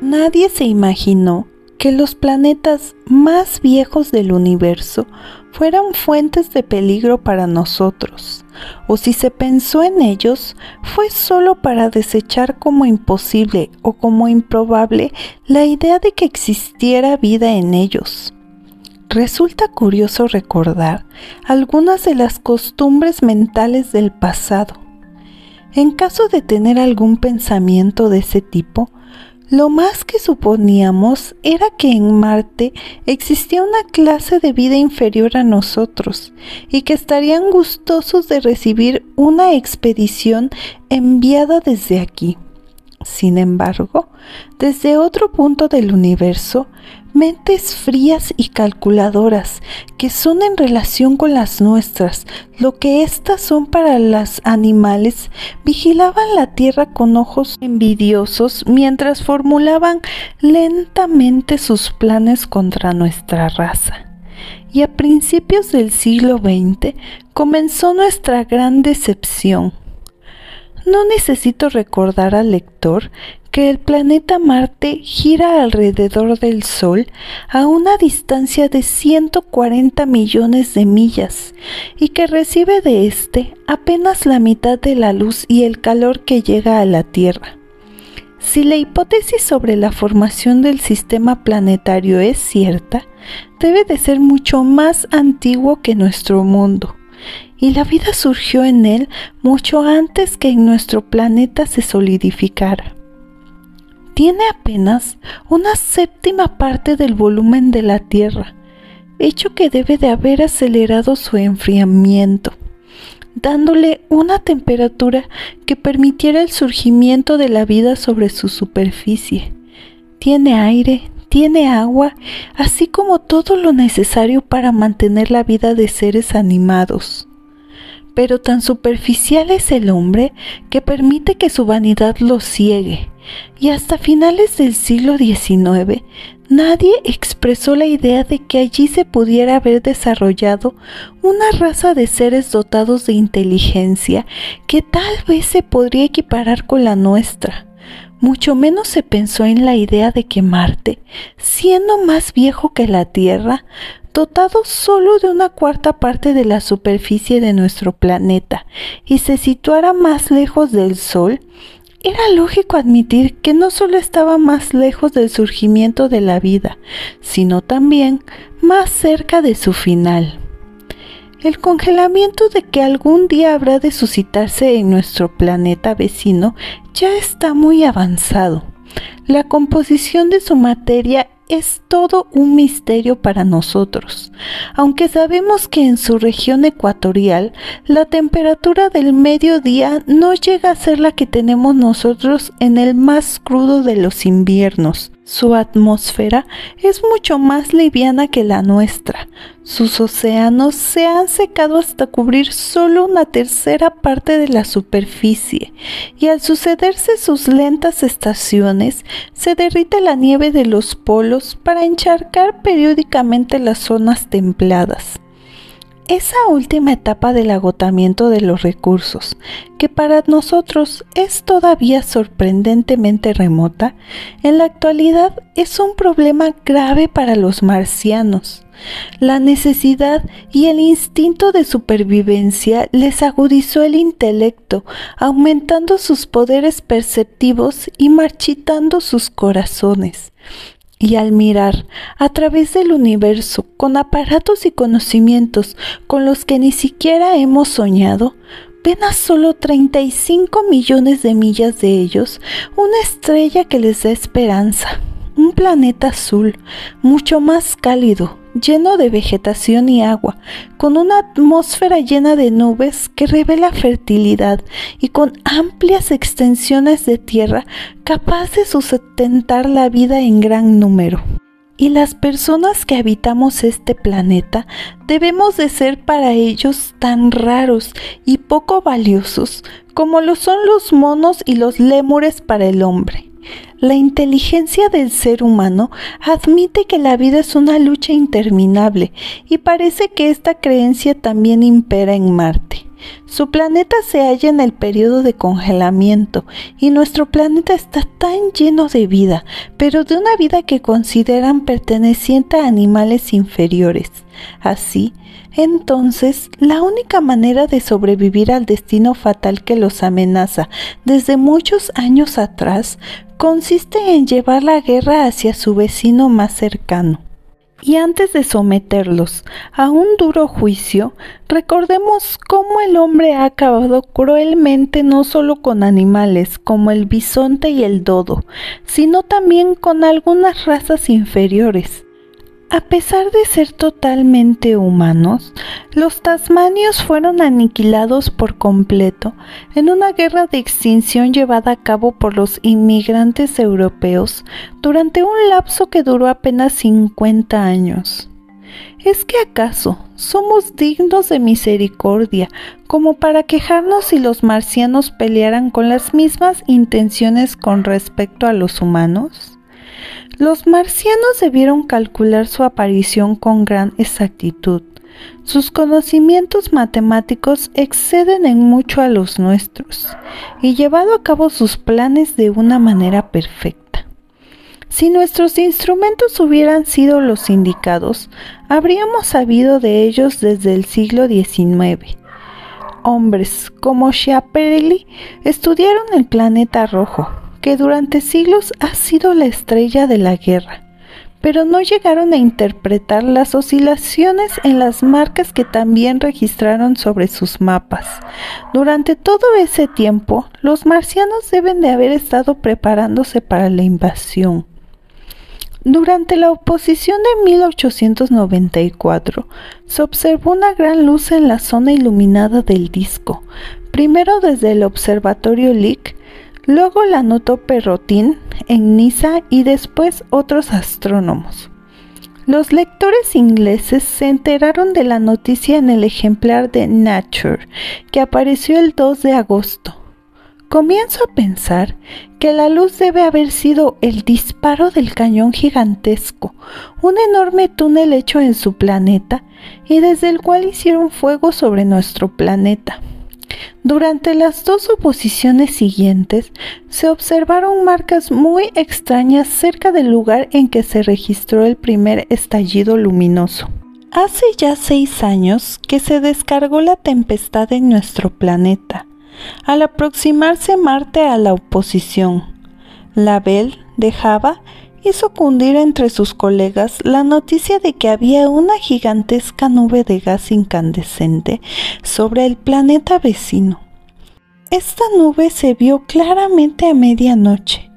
Nadie se imaginó que los planetas más viejos del universo fueran fuentes de peligro para nosotros, o si se pensó en ellos, fue solo para desechar como imposible o como improbable la idea de que existiera vida en ellos. Resulta curioso recordar algunas de las costumbres mentales del pasado. En caso de tener algún pensamiento de ese tipo, lo más que suponíamos era que en Marte existía una clase de vida inferior a nosotros y que estarían gustosos de recibir una expedición enviada desde aquí. Sin embargo, desde otro punto del universo, mentes frías y calculadoras que son en relación con las nuestras, lo que éstas son para los animales, vigilaban la Tierra con ojos envidiosos mientras formulaban lentamente sus planes contra nuestra raza. Y a principios del siglo XX comenzó nuestra gran decepción no necesito recordar al lector que el planeta Marte gira alrededor del Sol a una distancia de 140 millones de millas y que recibe de éste apenas la mitad de la luz y el calor que llega a la Tierra. Si la hipótesis sobre la formación del sistema planetario es cierta, debe de ser mucho más antiguo que nuestro mundo y la vida surgió en él mucho antes que en nuestro planeta se solidificara. Tiene apenas una séptima parte del volumen de la Tierra, hecho que debe de haber acelerado su enfriamiento, dándole una temperatura que permitiera el surgimiento de la vida sobre su superficie. Tiene aire, tiene agua, así como todo lo necesario para mantener la vida de seres animados pero tan superficial es el hombre que permite que su vanidad lo ciegue, y hasta finales del siglo XIX nadie expresó la idea de que allí se pudiera haber desarrollado una raza de seres dotados de inteligencia que tal vez se podría equiparar con la nuestra. Mucho menos se pensó en la idea de que Marte, siendo más viejo que la Tierra, dotado solo de una cuarta parte de la superficie de nuestro planeta y se situara más lejos del Sol, era lógico admitir que no solo estaba más lejos del surgimiento de la vida, sino también más cerca de su final. El congelamiento de que algún día habrá de suscitarse en nuestro planeta vecino ya está muy avanzado. La composición de su materia es todo un misterio para nosotros, aunque sabemos que en su región ecuatorial la temperatura del mediodía no llega a ser la que tenemos nosotros en el más crudo de los inviernos. Su atmósfera es mucho más liviana que la nuestra. Sus océanos se han secado hasta cubrir solo una tercera parte de la superficie y al sucederse sus lentas estaciones se derrite la nieve de los polos para encharcar periódicamente las zonas templadas esa última etapa del agotamiento de los recursos, que para nosotros es todavía sorprendentemente remota, en la actualidad es un problema grave para los marcianos. La necesidad y el instinto de supervivencia les agudizó el intelecto, aumentando sus poderes perceptivos y marchitando sus corazones y al mirar a través del universo con aparatos y conocimientos con los que ni siquiera hemos soñado, ven a solo 35 millones de millas de ellos una estrella que les da esperanza, un planeta azul, mucho más cálido, lleno de vegetación y agua, con una atmósfera llena de nubes que revela fertilidad y con amplias extensiones de tierra capaz de sustentar la vida en gran número. Y las personas que habitamos este planeta debemos de ser para ellos tan raros y poco valiosos como lo son los monos y los lémures para el hombre. La inteligencia del ser humano admite que la vida es una lucha interminable y parece que esta creencia también impera en Marte. Su planeta se halla en el periodo de congelamiento y nuestro planeta está tan lleno de vida, pero de una vida que consideran perteneciente a animales inferiores. Así, entonces, la única manera de sobrevivir al destino fatal que los amenaza desde muchos años atrás consiste en llevar la guerra hacia su vecino más cercano. Y antes de someterlos a un duro juicio, recordemos cómo el hombre ha acabado cruelmente no solo con animales como el bisonte y el dodo, sino también con algunas razas inferiores. A pesar de ser totalmente humanos, los tasmanios fueron aniquilados por completo en una guerra de extinción llevada a cabo por los inmigrantes europeos durante un lapso que duró apenas 50 años. ¿Es que acaso somos dignos de misericordia como para quejarnos si los marcianos pelearan con las mismas intenciones con respecto a los humanos? Los marcianos debieron calcular su aparición con gran exactitud. Sus conocimientos matemáticos exceden en mucho a los nuestros y llevado a cabo sus planes de una manera perfecta. Si nuestros instrumentos hubieran sido los indicados, habríamos sabido de ellos desde el siglo XIX. Hombres como Schiaparelli estudiaron el planeta rojo, que durante siglos ha sido la estrella de la guerra, pero no llegaron a interpretar las oscilaciones en las marcas que también registraron sobre sus mapas. Durante todo ese tiempo, los marcianos deben de haber estado preparándose para la invasión. Durante la oposición de 1894 se observó una gran luz en la zona iluminada del disco, primero desde el observatorio Lick Luego la notó Perrotin en Niza y después otros astrónomos. Los lectores ingleses se enteraron de la noticia en el ejemplar de Nature que apareció el 2 de agosto. Comienzo a pensar que la luz debe haber sido el disparo del cañón gigantesco, un enorme túnel hecho en su planeta y desde el cual hicieron fuego sobre nuestro planeta. Durante las dos oposiciones siguientes se observaron marcas muy extrañas cerca del lugar en que se registró el primer estallido luminoso. Hace ya seis años que se descargó la tempestad en nuestro planeta. Al aproximarse Marte a la oposición, la Bell dejaba hizo cundir entre sus colegas la noticia de que había una gigantesca nube de gas incandescente sobre el planeta vecino. Esta nube se vio claramente a medianoche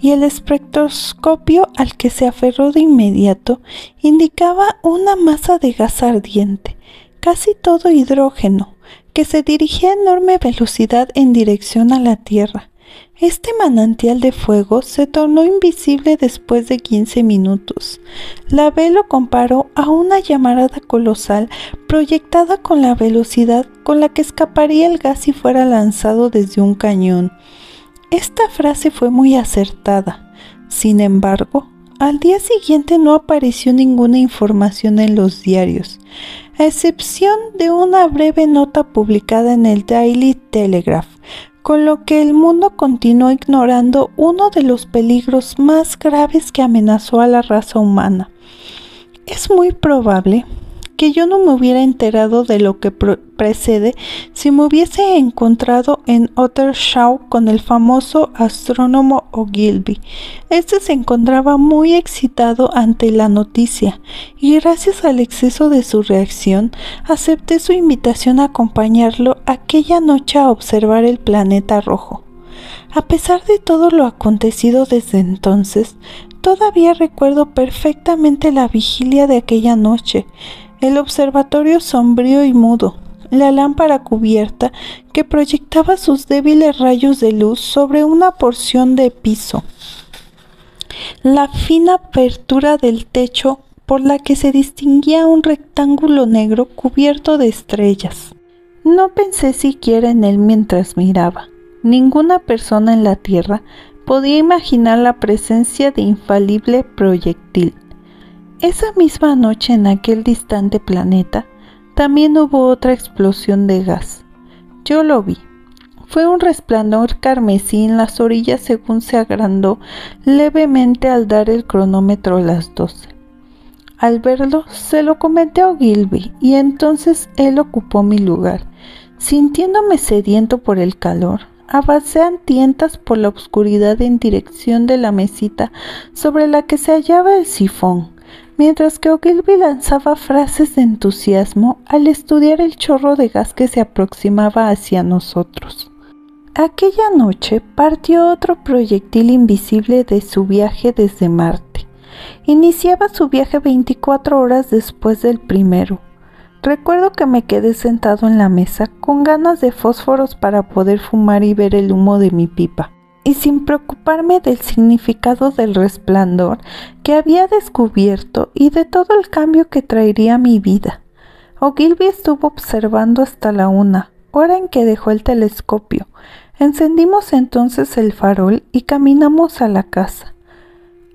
y el espectroscopio al que se aferró de inmediato indicaba una masa de gas ardiente, casi todo hidrógeno, que se dirigía a enorme velocidad en dirección a la Tierra este manantial de fuego se tornó invisible después de 15 minutos. La B lo comparó a una llamarada colosal proyectada con la velocidad con la que escaparía el gas si fuera lanzado desde un cañón. Esta frase fue muy acertada. Sin embargo, al día siguiente no apareció ninguna información en los diarios, a excepción de una breve nota publicada en el Daily Telegraph, con lo que el mundo continuó ignorando uno de los peligros más graves que amenazó a la raza humana. Es muy probable que yo no me hubiera enterado de lo que precede si me hubiese encontrado en Ottershaw con el famoso astrónomo Ogilvy. Este se encontraba muy excitado ante la noticia y gracias al exceso de su reacción acepté su invitación a acompañarlo aquella noche a observar el planeta rojo. A pesar de todo lo acontecido desde entonces, todavía recuerdo perfectamente la vigilia de aquella noche el observatorio sombrío y mudo, la lámpara cubierta que proyectaba sus débiles rayos de luz sobre una porción de piso, la fina apertura del techo por la que se distinguía un rectángulo negro cubierto de estrellas. No pensé siquiera en él mientras miraba. Ninguna persona en la Tierra podía imaginar la presencia de infalible proyectil. Esa misma noche en aquel distante planeta también hubo otra explosión de gas. Yo lo vi. Fue un resplandor carmesí en las orillas según se agrandó levemente al dar el cronómetro las doce. Al verlo, se lo comenté a Gilby y entonces él ocupó mi lugar. Sintiéndome sediento por el calor, avancé a tientas por la oscuridad en dirección de la mesita sobre la que se hallaba el sifón, mientras que Ogilvy lanzaba frases de entusiasmo al estudiar el chorro de gas que se aproximaba hacia nosotros. Aquella noche partió otro proyectil invisible de su viaje desde Marte. Iniciaba su viaje 24 horas después del primero. Recuerdo que me quedé sentado en la mesa con ganas de fósforos para poder fumar y ver el humo de mi pipa, y sin preocuparme del significado del resplandor que había descubierto y de todo el cambio que traería a mi vida. Ogilvy estuvo observando hasta la una, hora en que dejó el telescopio, Encendimos entonces el farol y caminamos a la casa.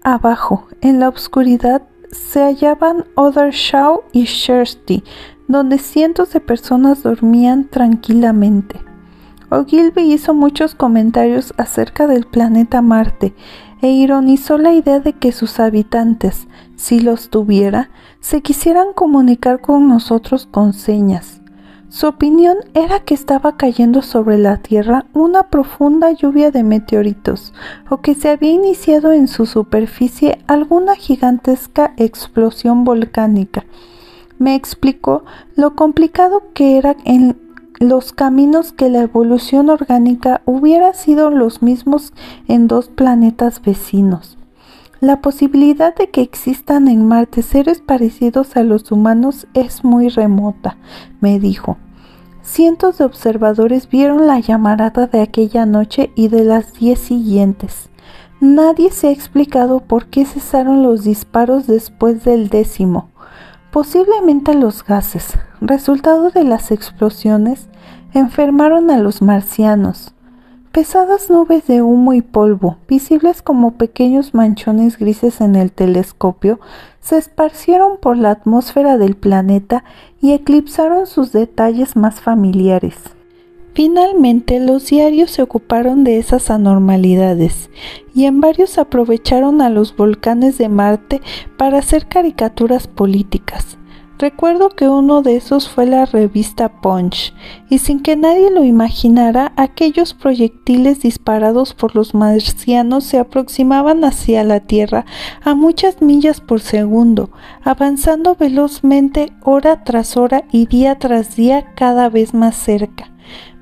Abajo, en la oscuridad, se hallaban Othershaw y Shersty, donde cientos de personas dormían tranquilamente. Ogilvy hizo muchos comentarios acerca del planeta Marte e ironizó la idea de que sus habitantes, si los tuviera, se quisieran comunicar con nosotros con señas. Su opinión era que estaba cayendo sobre la Tierra una profunda lluvia de meteoritos o que se había iniciado en su superficie alguna gigantesca explosión volcánica. Me explicó lo complicado que era en los caminos que la evolución orgánica hubiera sido los mismos en dos planetas vecinos. La posibilidad de que existan en Marte seres parecidos a los humanos es muy remota, me dijo. Cientos de observadores vieron la llamarada de aquella noche y de las diez siguientes. Nadie se ha explicado por qué cesaron los disparos después del décimo. Posiblemente los gases, resultado de las explosiones, enfermaron a los marcianos. Pesadas nubes de humo y polvo, visibles como pequeños manchones grises en el telescopio, se esparcieron por la atmósfera del planeta y eclipsaron sus detalles más familiares. Finalmente los diarios se ocuparon de esas anormalidades y en varios aprovecharon a los volcanes de Marte para hacer caricaturas políticas. Recuerdo que uno de esos fue la revista Punch, y sin que nadie lo imaginara, aquellos proyectiles disparados por los marcianos se aproximaban hacia la Tierra a muchas millas por segundo, avanzando velozmente hora tras hora y día tras día cada vez más cerca.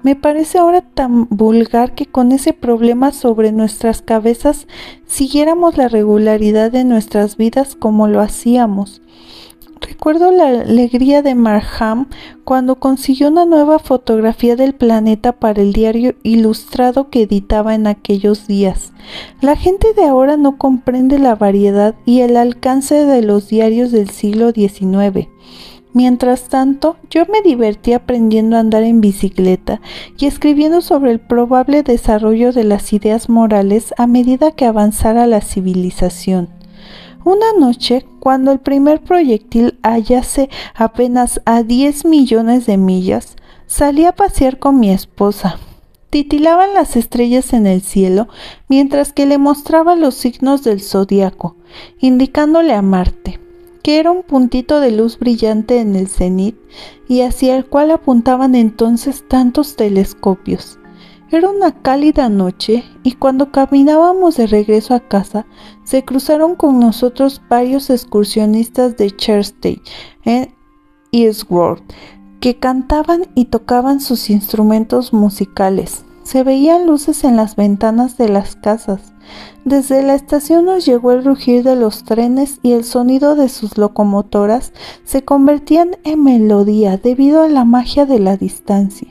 Me parece ahora tan vulgar que con ese problema sobre nuestras cabezas siguiéramos la regularidad de nuestras vidas como lo hacíamos Recuerdo la alegría de Marham cuando consiguió una nueva fotografía del planeta para el diario ilustrado que editaba en aquellos días. La gente de ahora no comprende la variedad y el alcance de los diarios del siglo XIX. Mientras tanto, yo me divertí aprendiendo a andar en bicicleta y escribiendo sobre el probable desarrollo de las ideas morales a medida que avanzara la civilización. Una noche, cuando el primer proyectil hallase apenas a 10 millones de millas, salí a pasear con mi esposa. Titilaban las estrellas en el cielo mientras que le mostraba los signos del zodiaco, indicándole a Marte, que era un puntito de luz brillante en el cenit y hacia el cual apuntaban entonces tantos telescopios. Era una cálida noche y cuando caminábamos de regreso a casa se cruzaron con nosotros varios excursionistas de Chersey en Eastworld que cantaban y tocaban sus instrumentos musicales. Se veían luces en las ventanas de las casas. Desde la estación nos llegó el rugir de los trenes y el sonido de sus locomotoras se convertían en melodía debido a la magia de la distancia.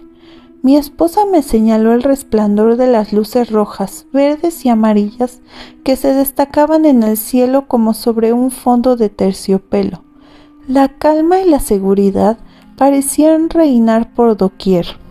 Mi esposa me señaló el resplandor de las luces rojas, verdes y amarillas que se destacaban en el cielo como sobre un fondo de terciopelo. La calma y la seguridad parecían reinar por doquier.